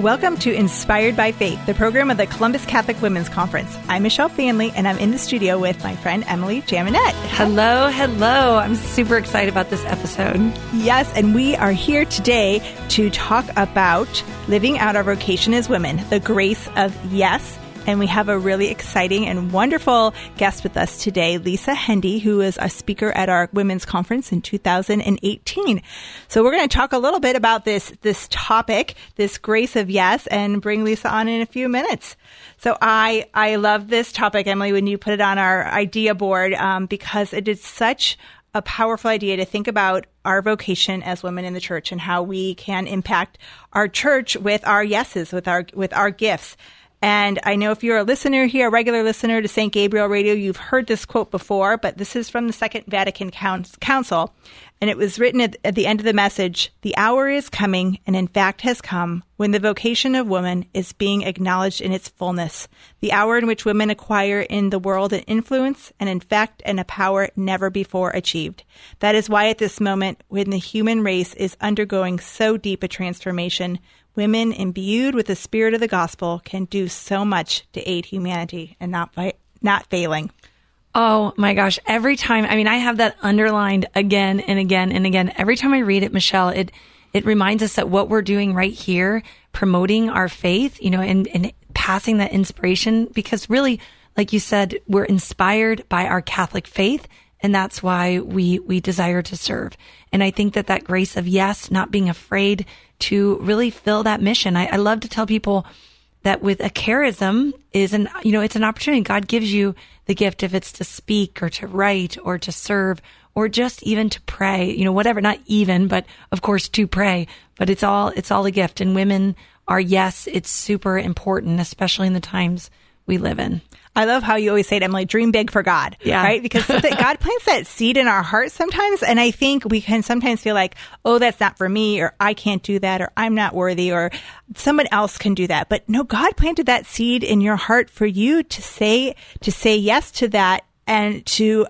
Welcome to Inspired by Faith, the program of the Columbus Catholic Women's Conference. I'm Michelle Faehnle, and I'm in the studio with my friend Emily Jaminet. Hello, hello. I'm super excited about this episode. Yes, and we are here today to talk about living out our vocation as women, the grace of yes and we have a really exciting and wonderful guest with us today, Lisa Hendey, who is a speaker at our women's conference in 2018. So we're going to talk a little bit about this, this topic, this grace of yes, and bring Lisa on in a few minutes. So I, I love this topic, Emily, when you put it on our idea board, um, because it is such a powerful idea to think about our vocation as women in the church and how we can impact our church with our yeses, with our, with our gifts. And I know if you're a listener here, a regular listener to St. Gabriel Radio, you've heard this quote before, but this is from the Second Vatican Council. And it was written at, at, the end of the message The hour is coming, and in fact has come, when the vocation of woman is being acknowledged in its fullness. The hour in which women acquire in the world an influence, and in fact, and a power never before achieved. That is why at this moment, when the human race is undergoing so deep a transformation, women imbued with the spirit of the gospel can do so much to aid humanity and not by, not failing. Oh my gosh. Every time, I mean, I have that underlined again and again and again. Every time I read it, Michelle, it, it reminds us that what we're doing right here, promoting our faith, you know, and, and passing that inspiration, because really, like you said, we're inspired by our Catholic faith. And that's why we, we desire to serve. And I think that that grace of yes, not being afraid to really fill that mission. I, I love to tell people that with a charism is an, you know, it's an opportunity. God gives you the gift if it's to speak or to write or to serve or just even to pray, you know, whatever, not even, but of course to pray, but it's all, it's all a gift. And women are, yes, it's super important, especially in the times we live in. I love how you always say to Emily, dream big for God. Yeah. Right? Because God plants that seed in our hearts sometimes. And I think we can sometimes feel like, oh, that's not for me, or I can't do that, or I'm not worthy, or someone else can do that. But no, God planted that seed in your heart for you to say, to say yes to that and to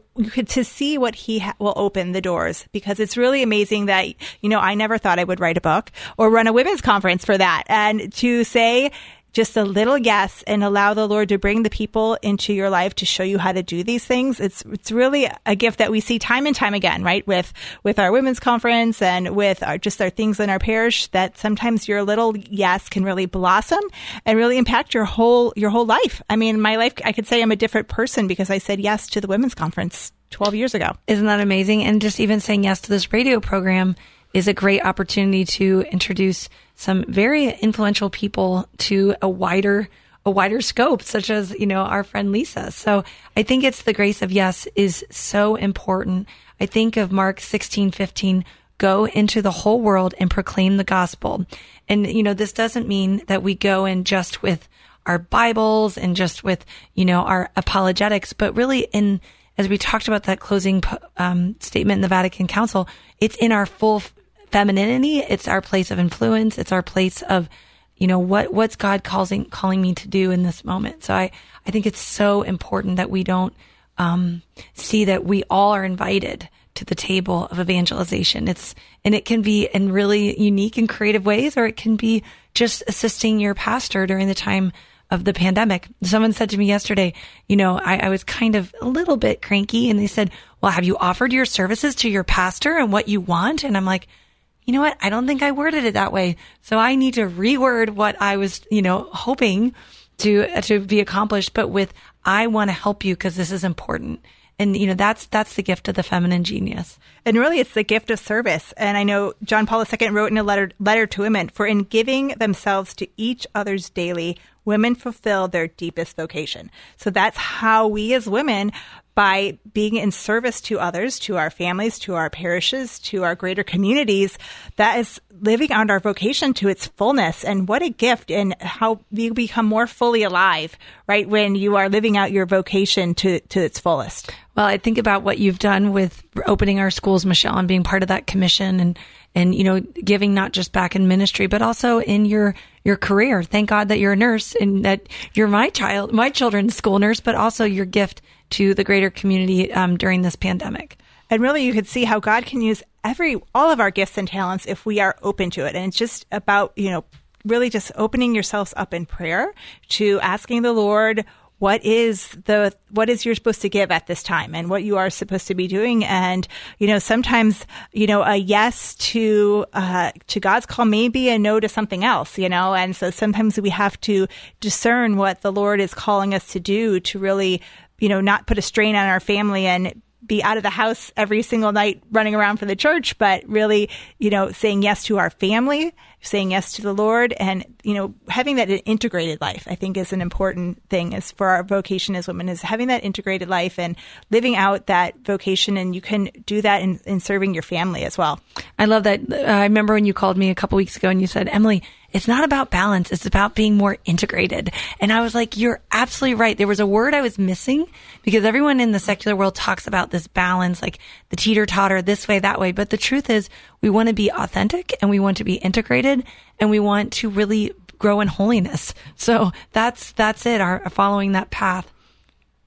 to see what he ha- will open the doors because it's really amazing that you know I never thought I would write a book or run a women's conference for that and to say just a little yes and allow the Lord to bring the people into your life to show you how to do these things. It's it's really a gift that we see time and time again, right? With with our women's conference and with our just our things in our parish that sometimes your little yes can really blossom and really impact your whole your whole life. I mean, my life I could say I'm a different person because I said yes to the women's conference 12 years ago. Isn't that amazing? And just even saying yes to this radio program is a great opportunity to introduce some very influential people to a wider a wider scope, such as, you know, our friend Lisa. So I think it's the grace of yes is so important. I think of Mark 16, 15, go into the whole world and proclaim the gospel. And, you know, this doesn't mean that we go in just with our Bibles and just with, you know, our apologetics, but really in, as we talked about that closing um, statement in the Vatican Council, it's in our full femininity. It's our place of influence. It's our place of, you know, what, what's God calling, calling me to do in this moment. So I, I think it's so important that we don't, um, see that we all are invited to the table of evangelization. It's, and it can be in really unique and creative ways, or it can be just assisting your pastor during the time of the pandemic. Someone said to me yesterday, you know, I, I, was kind of a little bit cranky and they said, well, have you offered your services to your pastor and what you want? And I'm like, you know what? I don't think I worded it that way. So I need to reword what I was, you know, hoping to, uh, to be accomplished, but with, I want to help you because this is important. And, you know, that's, that's the gift of the feminine genius. And really it's the gift of service. And I know John Paul II wrote in a letter, letter to women, for in giving themselves to each other's daily, women fulfill their deepest vocation. So that's how we as women by being in service to others, to our families, to our parishes, to our greater communities, that is living out our vocation to its fullness. And what a gift and how you become more fully alive, right? When you are living out your vocation to, to its fullest. Well, I think about what you've done with opening our schools, Michelle, and being part of that commission and, and, you know, giving not just back in ministry, but also in your, your career. Thank God that you're a nurse and that you're my child, my children's school nurse, but also your gift to the greater community um, during this pandemic. And really, you could see how God can use every all of our gifts and talents if we are open to it. And it's just about you know really just opening yourselves up in prayer to asking the Lord what is the what is you're supposed to give at this time and what you are supposed to be doing and you know sometimes you know a yes to uh, to God's call may be a no to something else you know and so sometimes we have to discern what the Lord is calling us to do to really you know not put a strain on our family and be out of the house every single night running around for the church, but really, you know, saying yes to our family, saying yes to the Lord, and, you know, having that integrated life, I think is an important thing is for our vocation as women is having that integrated life and living out that vocation. And you can do that in, in serving your family as well. I love that. I remember when you called me a couple weeks ago and you said, Emily, it's not about balance. It's about being more integrated. And I was like, you're absolutely right. There was a word I was missing because everyone in the secular world talks about this balance, like the teeter totter this way, that way. But the truth is we want to be authentic and we want to be integrated and we want to really grow in holiness. So that's, that's it. Our following that path.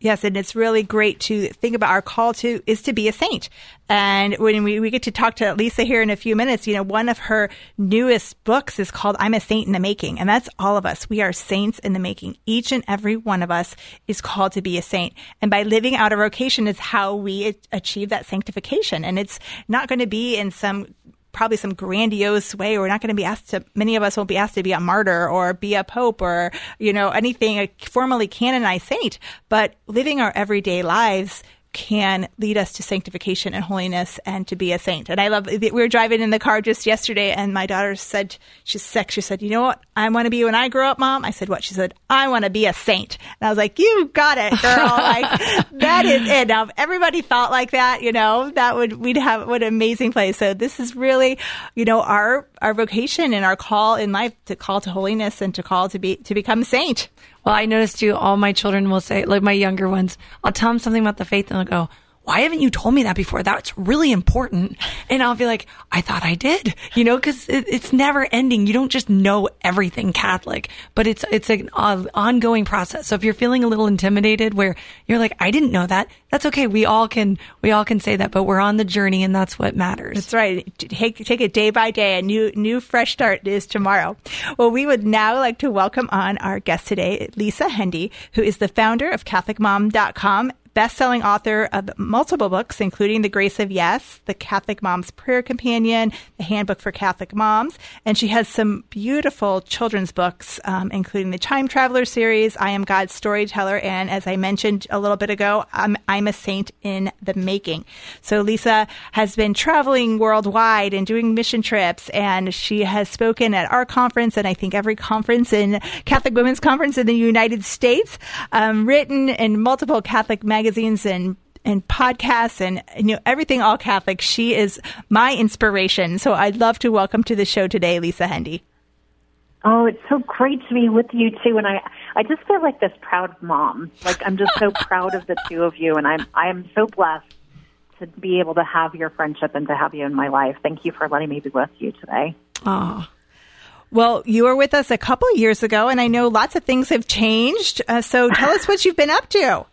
Yes, and it's really great to think about our call to is to be a saint. And when we, we get to talk to Lisa here in a few minutes, you know, one of her newest books is called I'm a Saint in the Making. And that's all of us. We are saints in the making. Each and every one of us is called to be a saint. And by living out our vocation is how we achieve that sanctification. And it's not going to be in some probably some grandiose way. We're not going to be asked to, many of us won't be asked to be a martyr or be a pope or, you know, anything, a formally canonized saint, but living our everyday lives can lead us to sanctification and holiness and to be a saint. And I love, we were driving in the car just yesterday and my daughter said, she's sick. She said, you know what I want to be when I grow up, mom? I said, what? She said, I want to be a saint. And I was like, you got it, girl. like, that is it. Now, if everybody thought like that, you know, that would, we'd have, what an amazing place. So this is really, you know, our, our vocation and our call in life to call to holiness and to call to be, to become a saint. Well, I noticed too, all my children will say, like my younger ones, I'll tell them something about the faith and they'll go, why haven't you told me that before? That's really important. And I'll be like, I thought I did, you know, cause it, it's never ending. You don't just know everything Catholic, but it's, it's an ongoing process. So if you're feeling a little intimidated where you're like, I didn't know that, that's okay. We all can, we all can say that, but we're on the journey and that's what matters. That's right. Take, take it day by day. A new, new fresh start is tomorrow. Well, we would now like to welcome on our guest today, Lisa Hendey, who is the founder of CatholicMom.com best-selling author of multiple books, including The Grace of Yes, The Catholic Mom's Prayer Companion, The Handbook for Catholic Moms, and she has some beautiful children's books, um, including the Time Traveler series, I Am God's Storyteller, and as I mentioned a little bit ago, I'm, I'm a Saint in the Making. So Lisa has been traveling worldwide and doing mission trips, and she has spoken at our conference, and I think every conference in Catholic Women's Conference in the United States, um, written in multiple Catholic magazines magazines and and podcasts and you know everything all Catholic. She is my inspiration. So I'd love to welcome to the show today, Lisa Hendey. Oh, it's so great to be with you too, and I I just feel like this proud mom. Like I'm just so proud of the two of you, and I'm I am so blessed to be able to have your friendship and to have you in my life. Thank you for letting me be with you today. Oh. Well, you were with us a couple years ago, and I know lots of things have changed. Uh, so tell us what you've been up to.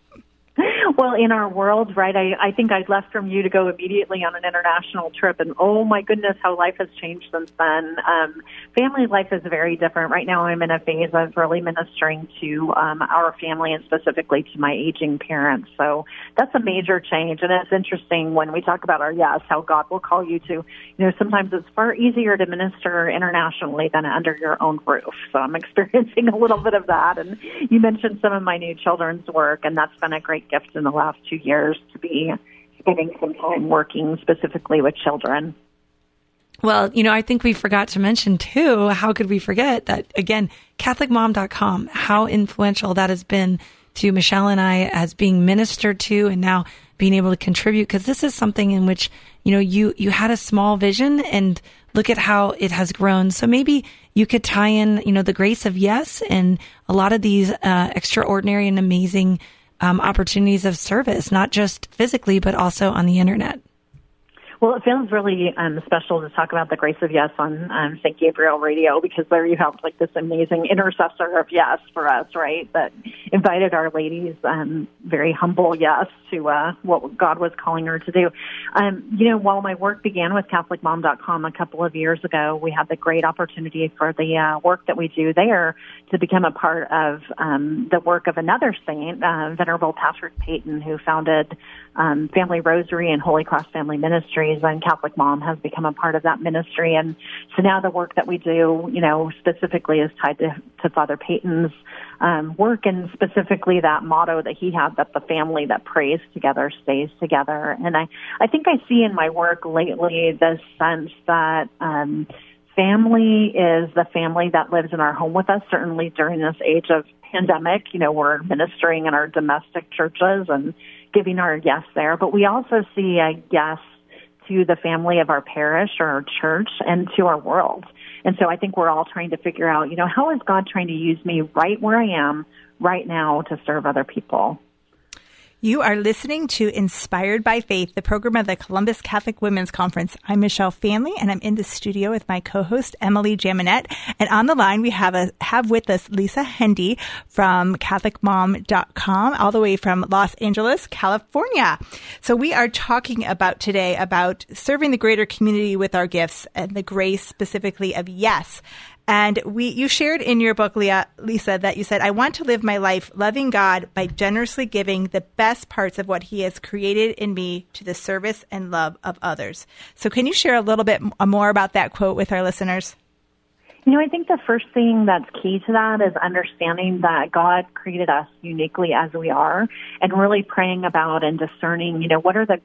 Well, in our world, right, I, I think I'd left from you to go immediately on an international trip, and oh my goodness, how life has changed since then. Um, family life is very different. Right now, I'm in a phase of really ministering to um, our family and specifically to my aging parents. So that's a major change, and it's interesting when we talk about our yes, how God will call you to. You know, sometimes it's far easier to minister internationally than under your own roof. So I'm experiencing a little bit of that, and you mentioned some of my new children's work, and that's been a great gift in the last two years to be spending some time working specifically with children. Well, you know, I think we forgot to mention too, how could we forget that again, CatholicMom.com, how influential that has been to Michelle and I as being ministered to and now being able to contribute because this is something in which, you know, you, you had a small vision and look at how it has grown. So maybe you could tie in, you know, the grace of yes and a lot of these uh, extraordinary and amazing um, opportunities of service, not just physically, but also on the internet. Well, it feels really um, special to talk about the grace of yes on um, St. Gabriel Radio because there you have like this amazing intercessor of yes for us, right? That invited our ladies, um, very humble yes to uh, what God was calling her to do. Um, you know, while my work began with CatholicMom.com a couple of years ago, we had the great opportunity for the uh, work that we do there to become a part of um, the work of another saint, uh, Venerable Patrick Peyton, who founded um, Family Rosary and Holy Cross Family And Catholic Mom has become a part of that ministry. And so now the work that we do, you know, specifically is tied to, to Father Peyton's um, work and specifically that motto that he had that the family that prays together stays together. And I, I think I see in my work lately this sense that, um, family is the family that lives in our home with us, certainly during this age of pandemic. You know, we're ministering in our domestic churches and giving our yes there, but we also see a yes to the family of our parish or our church and to our world. And so I think we're all trying to figure out, you know, how is God trying to use me right where I am right now to serve other people? You are listening to Inspired by Faith, the program of the Columbus Catholic Women's Conference. I'm Michelle Faehnle, and I'm in the studio with my co-host Emily Jaminet. And on the line, we have a have with us Lisa Hendey from CatholicMom.com, all the way from Los Angeles, California. So we are talking about today about serving the greater community with our gifts and the grace specifically of yes. And we, you shared in your book, Lisa, that you said, I want to live my life loving God by generously giving the best parts of what He has created in me to the service and love of others. So, can you share a little bit more about that quote with our listeners? You know, I think the first thing that's key to that is understanding that God created us uniquely as we are and really praying about and discerning, you know, what are the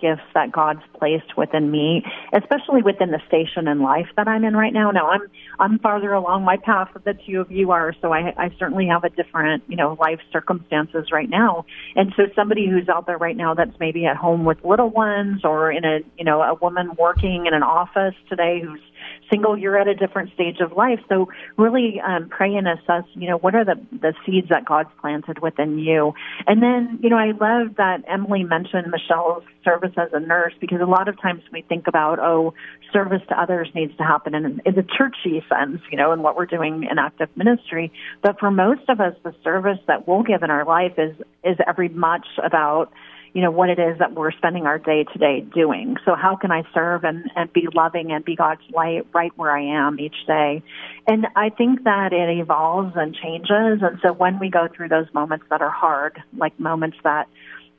gifts that God's placed within me, especially within the station in life that I'm in right now. Now I'm I'm farther along my path than the two of you are, so I, I certainly have a different, you know, life circumstances right now. And so somebody who's out there right now that's maybe at home with little ones or in a you know, a woman working in an office today who's single, you're at a different stage of life. So really um, pray and assess, you know, what are the, the seeds that God's planted within you. And then, you know, I love that Emily mentioned Michelle's service as a nurse because a lot of times we think about, oh, service to others needs to happen in, in the churchy sense, you know, and what we're doing in active ministry. But for most of us, the service that we'll give in our life is, is every much about you know, what it is that we're spending our day to day doing. So how can I serve and, and be loving and be God's light right where I am each day? And I think that it evolves and changes. And so when we go through those moments that are hard, like moments that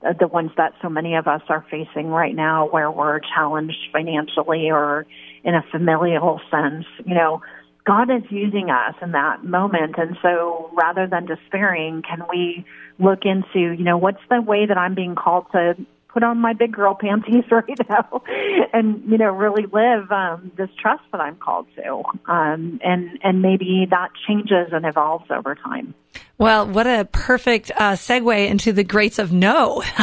uh, the ones that so many of us are facing right now where we're challenged financially or in a familial sense, you know, God is using us in that moment. And so rather than despairing, can we look into, you know, what's the way that I'm being called to put on my big girl panties right now and you know really live um this trust that I'm called to um and and maybe that changes and evolves over time well, what a perfect uh, segue into the grace of no.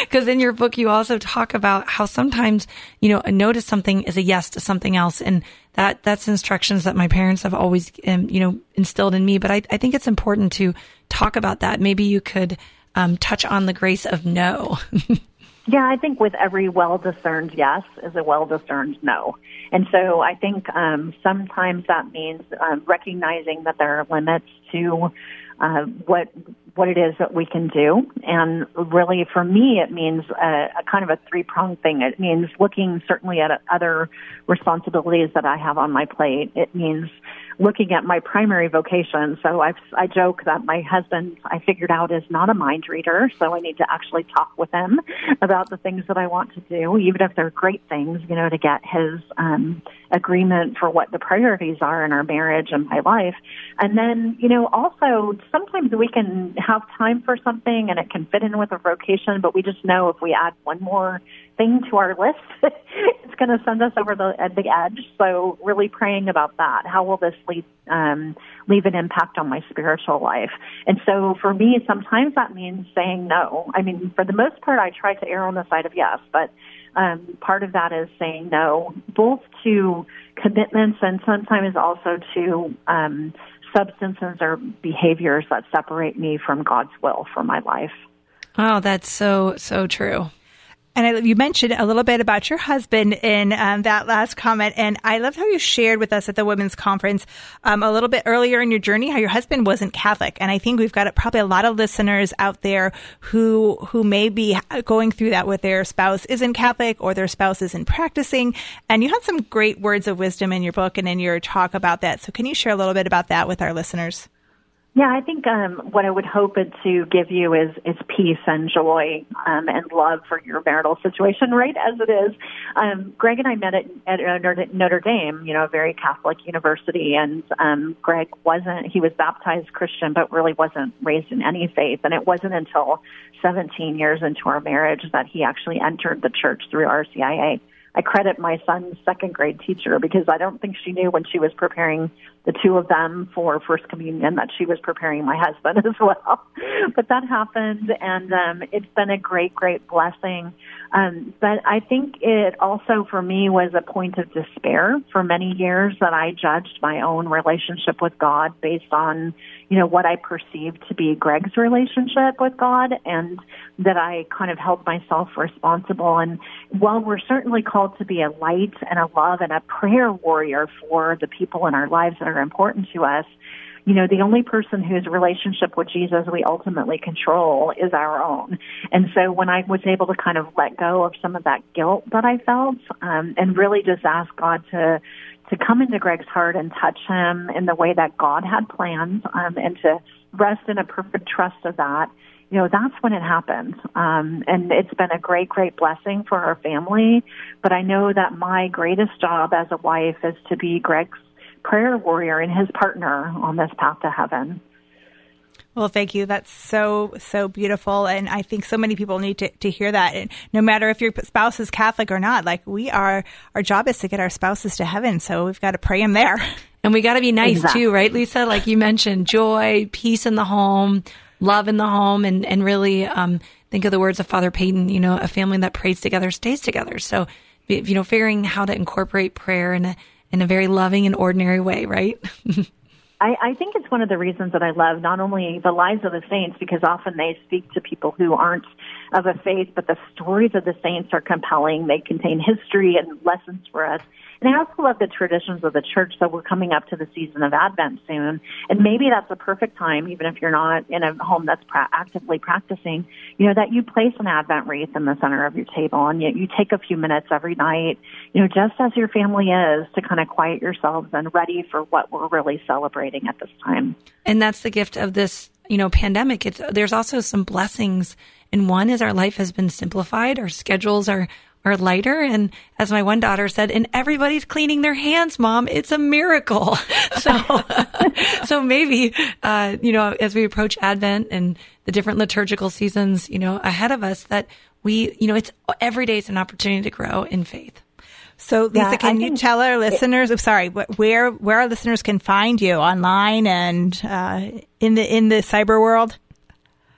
Because in your book, you also talk about how sometimes, you know, a no to something is a yes to something else. And that, that's instructions that my parents have always, um, you know, instilled in me. But I, I think it's important to talk about that. Maybe you could um, touch on the grace of no. Yeah, I think with every well discerned yes is a well discerned no. And so I think um, sometimes that means um, recognizing that there are limits to uh, what what it is that we can do. And really, for me, it means a, a kind of a three pronged thing. It means looking certainly at other responsibilities that I have on my plate. It means looking at my primary vocation. So I've, I joke that my husband, I figured out, is not a mind reader. So I need to actually talk with him about the things that I want to do, even if they're great things, you know, to get his um, agreement for what the priorities are in our marriage and my life. And then, you know, also sometimes we can have time for something and it can fit in with a vocation, but we just know if we add one more thing to our list, it's going to send us over the, the edge. So really praying about that. How will this leave, um, leave an impact on my spiritual life? And so for me, sometimes that means saying no. I mean, for the most part, I try to err on the side of yes, but um, part of that is saying no, both to commitments and sometimes also to um, substances or behaviors that separate me from God's will for my life. Oh, that's so, so true. And I, you mentioned a little bit about your husband in um, that last comment, and I love how you shared with us at the women's conference um, a little bit earlier in your journey how your husband wasn't Catholic, and I think we've got probably a lot of listeners out there who who may be going through that with their spouse isn't Catholic or their spouse isn't practicing. And you had some great words of wisdom in your book and in your talk about that. So can you share a little bit about that with our listeners? Yeah, I think um, what I would hope it to give you is is peace and joy um, and love for your marital situation, right as it is. Um, Greg and I met at, at Notre Dame, you know, a very Catholic university, and um, Greg wasn't he was baptized Christian, but really wasn't raised in any faith. And it wasn't until 17 years into our marriage that he actually entered the church through RCIA. I credit my son's second grade teacher because I don't think she knew when she was preparing the two of them for First Communion that she was preparing my husband as well. but that happened, and um, it's been a great, great blessing. Um, but I think it also, for me, was a point of despair for many years that I judged my own relationship with God based on, you know, what I perceived to be Greg's relationship with God, and that I kind of held myself responsible. And while we're certainly called to be a light and a love and a prayer warrior for the people in our lives are important to us, you know, the only person whose relationship with Jesus we ultimately control is our own. And so when I was able to kind of let go of some of that guilt that I felt, um, and really just ask God to, to come into Greg's heart and touch him in the way that God had planned, um, and to rest in a perfect trust of that, you know, that's when it happened. Um, and it's been a great, great blessing for our family. But I know that my greatest job as a wife is to be Greg's prayer warrior and his partner on this path to heaven. Well, thank you. That's so, so beautiful. And I think so many people need to, to hear that. And no matter if your spouse is Catholic or not, like we are, our job is to get our spouses to heaven. So we've got to pray them there. And we got to be nice exactly. too, right, Lisa? Like you mentioned, joy, peace in the home, love in the home, and, and really, um, think of the words of Father Peyton, you know, a family that prays together stays together. So, you know, figuring how to incorporate prayer in a, in a very loving and ordinary way, right? I, I think it's one of the reasons that I love not only the lives of the saints, because often they speak to people who aren't of a faith, but the stories of the saints are compelling. They contain history and lessons for us. And I also love the traditions of the church. So we're coming up to the season of Advent soon. And maybe that's a perfect time, even if you're not in a home that's pra- actively practicing, you know, that you place an Advent wreath in the center of your table and you, you take a few minutes every night, you know, just as your family is to kind of quiet yourselves and ready for what we're really celebrating at this time. And that's the gift of this, you know, pandemic. It's, there's also some blessings. And one is our life has been simplified. Our schedules are are lighter. And as my one daughter said, and everybody's cleaning their hands, mom. It's a miracle. so, so maybe, uh, you know, as we approach Advent and the different liturgical seasons, you know, ahead of us that we, you know, it's every day is an opportunity to grow in faith. So, Lisa, yeah, can you tell our listeners? It, oh, sorry, where where our listeners can find you online and uh, in the in the cyber world?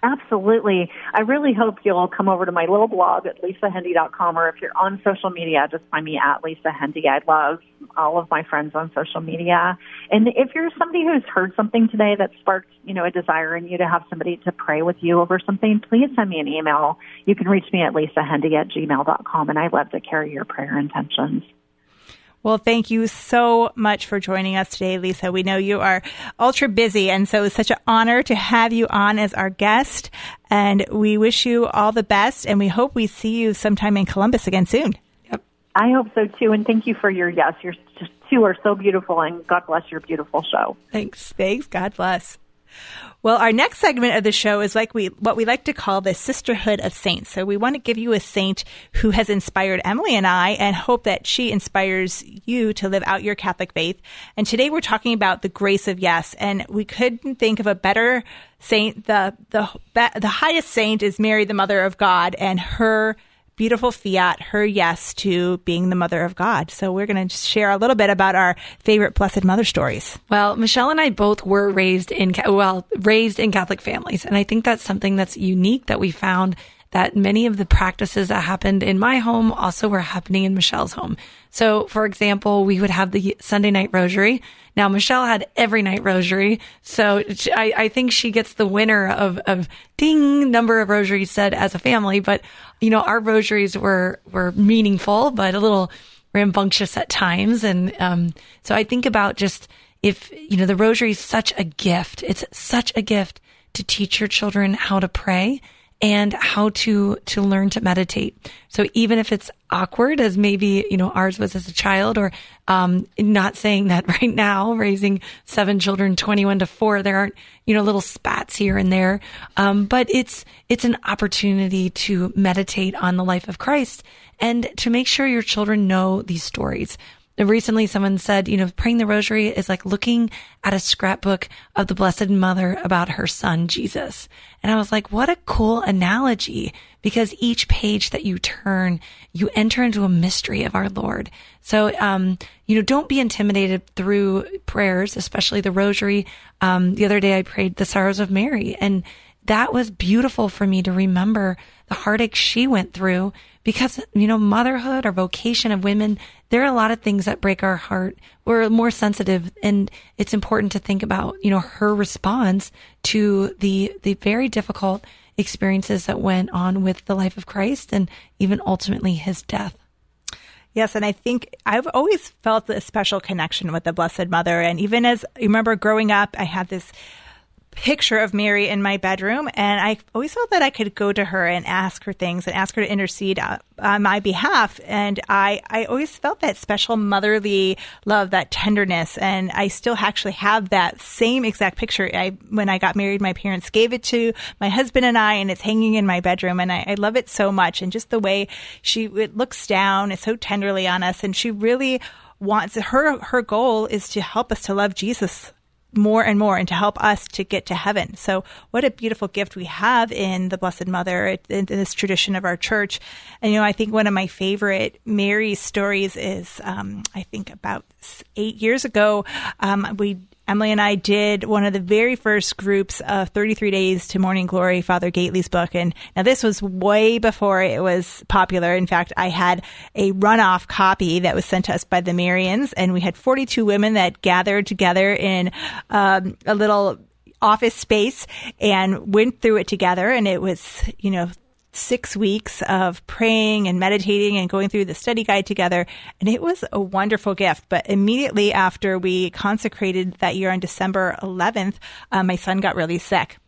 Absolutely. I really hope you'll come over to my little blog at lisahendey.com or if you're on social media, just find me at Lisa Hendey. I love all of my friends on social media. And if you're somebody who's heard something today that sparked, you know, a desire in you to have somebody to pray with you over something, please send me an email. You can reach me at lisahendey at gmail.com and I'd love to carry your prayer intentions. Well, thank you so much for joining us today, Lisa. We know you are ultra busy, and so it's such an honor to have you on as our guest. And we wish you all the best, and we hope we see you sometime in Columbus again soon. Yep. I hope so too, and thank you for your yes. Your two are so beautiful, and God bless your beautiful show. Thanks. Thanks. God bless. Well, our next segment of the show is like we what we like to call the sisterhood of saints. So we want to give you a saint who has inspired Emily and I and hope that she inspires you to live out your Catholic faith. And today we're talking about the grace of yes, and we couldn't think of a better saint. The the the highest saint is Mary, the mother of God, and her beautiful fiat, her yes to being the mother of God. So we're going to share a little bit about our favorite Blessed Mother stories. Well, Michelle and I both were raised in, well, raised in Catholic families. And I think that's something that's unique that we found that many of the practices that happened in my home also were happening in Michelle's home. So, for example, we would have the Sunday night rosary. Now, Michelle had every night rosary. So I, I think she gets the winner of, of ding number of rosaries said as a family. But, you know, our rosaries were, were meaningful, but a little rambunctious at times. And, um, so I think about just if, you know, the rosary is such a gift. It's such a gift to teach your children how to pray and how to to learn to meditate. So even if it's awkward, as maybe you know ours was as a child, or um, not saying that right now, raising seven children, twenty one to four, there aren't you know little spats here and there, um, but it's it's an opportunity to meditate on the life of Christ and to make sure your children know these stories recently someone said, you know, praying the rosary is like looking at a scrapbook of the Blessed Mother about her son, Jesus. And I was like, what a cool analogy because each page that you turn, you enter into a mystery of our Lord. So, um, you know, don't be intimidated through prayers, especially the rosary. Um, the other day I prayed the sorrows of Mary and that was beautiful for me to remember the heartache she went through because, you know, motherhood or vocation of women, there are a lot of things that break our heart. We're more sensitive and it's important to think about, you know, her response to the, the very difficult experiences that went on with the life of Christ and even ultimately his death. Yes, and I think I've always felt a special connection with the Blessed Mother. And even as you remember growing up, I had this picture of Mary in my bedroom, and I always felt that I could go to her and ask her things and ask her to intercede uh, on my behalf. And I, I always felt that special motherly love, that tenderness, and I still actually have that same exact picture. I, when I got married, my parents gave it to my husband and I, and it's hanging in my bedroom, and I, I love it so much. And just the way she it looks down is so tenderly on us, and she really wants her her goal is to help us to love Jesus more and more and to help us to get to heaven. So what a beautiful gift we have in the Blessed Mother in this tradition of our church. And, you know, I think one of my favorite Mary stories is, um, I think about eight years ago, um, we Emily and I did one of the very first groups of 33 Days to Morning Glory, Father Gaitley's book. And now this was way before it was popular. In fact, I had a runoff copy that was sent to us by the Marians, and we had 42 women that gathered together in um, a little office space and went through it together. And it was, you know, six weeks of praying and meditating and going through the study guide together. And it was a wonderful gift. But immediately after we consecrated that year on December 11th, uh, my son got really sick.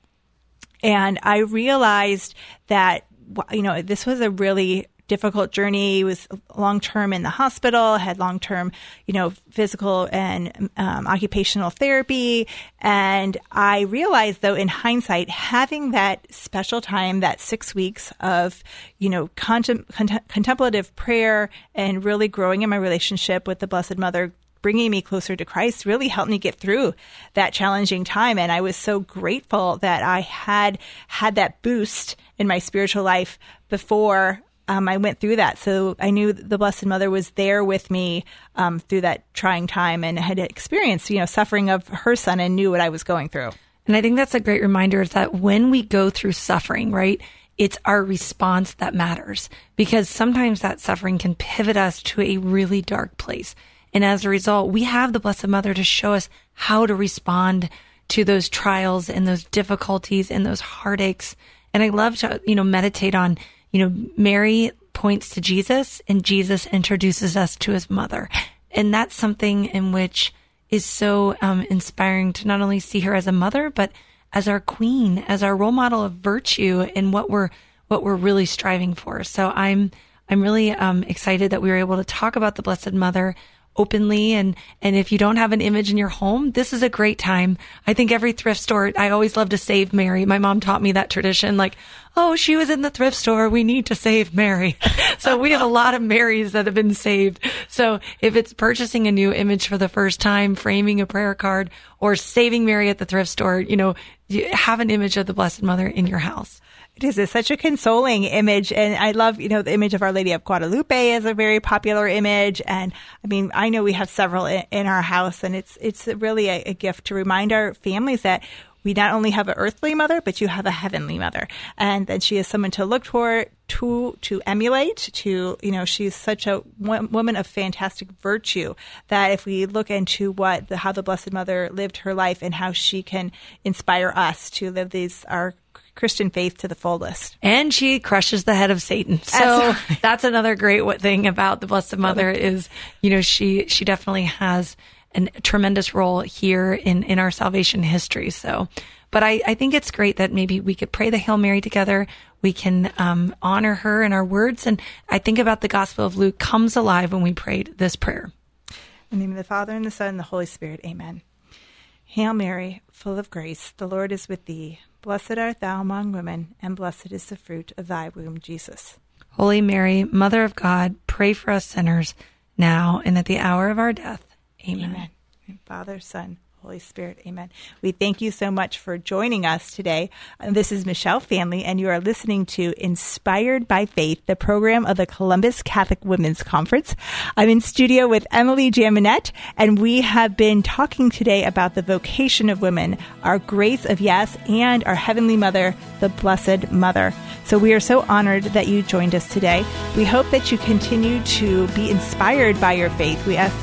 And I realized that, you know, this was a really difficult journey. Was long term in the hospital, had long term, you know, physical and um, occupational therapy. And I realized, though, in hindsight, having that special time, that six weeks of, you know, contem- cont- contemplative prayer and really growing in my relationship with the Blessed Mother bringing me closer to Christ really helped me get through that challenging time. And I was so grateful that I had had that boost in my spiritual life before um, I went through that. So I knew the Blessed Mother was there with me um, through that trying time and had experienced, you know, suffering of her son and knew what I was going through. And I think that's a great reminder is that when we go through suffering, right, it's our response that matters because sometimes that suffering can pivot us to a really dark place. And as a result, we have the Blessed Mother to show us how to respond to those trials and those difficulties and those heartaches. And I love to, you know, meditate on you know, Mary points to Jesus and Jesus introduces us to his mother. And that's something in which is so um, inspiring to not only see her as a mother, but as our queen, as our role model of virtue and what we're what we're really striving for. So I'm I'm really um, excited that we were able to talk about the Blessed Mother openly and and if you don't have an image in your home this is a great time i think every thrift store i always love to save mary my mom taught me that tradition like oh she was in the thrift store we need to save mary so we have a lot of marys that have been saved so if it's purchasing a new image for the first time framing a prayer card or saving mary at the thrift store you know you have an image of the blessed mother in your house it is. Such a consoling image. And I love, you know, the image of Our Lady of Guadalupe is a very popular image. And I mean, I know we have several in, in our house and it's, it's really a, a gift to remind our families that we not only have an earthly mother, but you have a heavenly mother. And that she is someone to look for, to, to emulate, to, you know, she's such a woman of fantastic virtue that if we look into what the, how the Blessed Mother lived her life and how she can inspire us to live these, our Christian faith to the fullest. And she crushes the head of Satan. So that's another great thing about the Blessed Mother is, you know, she, she definitely has a tremendous role here in, in our salvation history. So, but I, I think it's great that maybe we could pray the Hail Mary together. We can um, honor her in our words. And I think about the Gospel of Luke comes alive when we prayed this prayer. In the name of the Father, and the Son, and the Holy Spirit. Amen. Hail Mary, full of grace, the Lord is with thee. Blessed art thou among women, and blessed is the fruit of thy womb, Jesus. Holy Mary, Mother of God, pray for us sinners, now and at the hour of our death. Amen. Amen. Father, Son, Holy Spirit. Amen. We thank you so much for joining us today. Uh, this is Michelle Faehnle, and you are listening to Inspired by Faith, the program of the Columbus Catholic Women's Conference. I'm in studio with Emily Jaminet, and we have been talking today about the vocation of women, our grace of yes, and our Heavenly Mother, the Blessed Mother. So we are so honored that you joined us today. We hope that you continue to be inspired by your faith. We ask,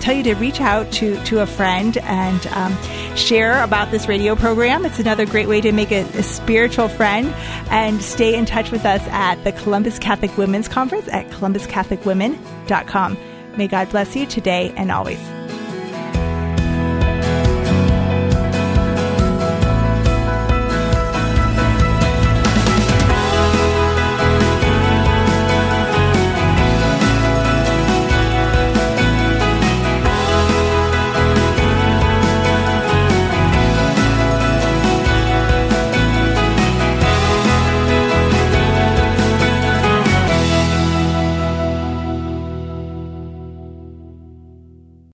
tell you to reach out to, to a friend and um, share about this radio program. It's another great way to make a, a spiritual friend and stay in touch with us at the Columbus Catholic Women's Conference at columbuscatholicwomen.com. May God bless you today and always.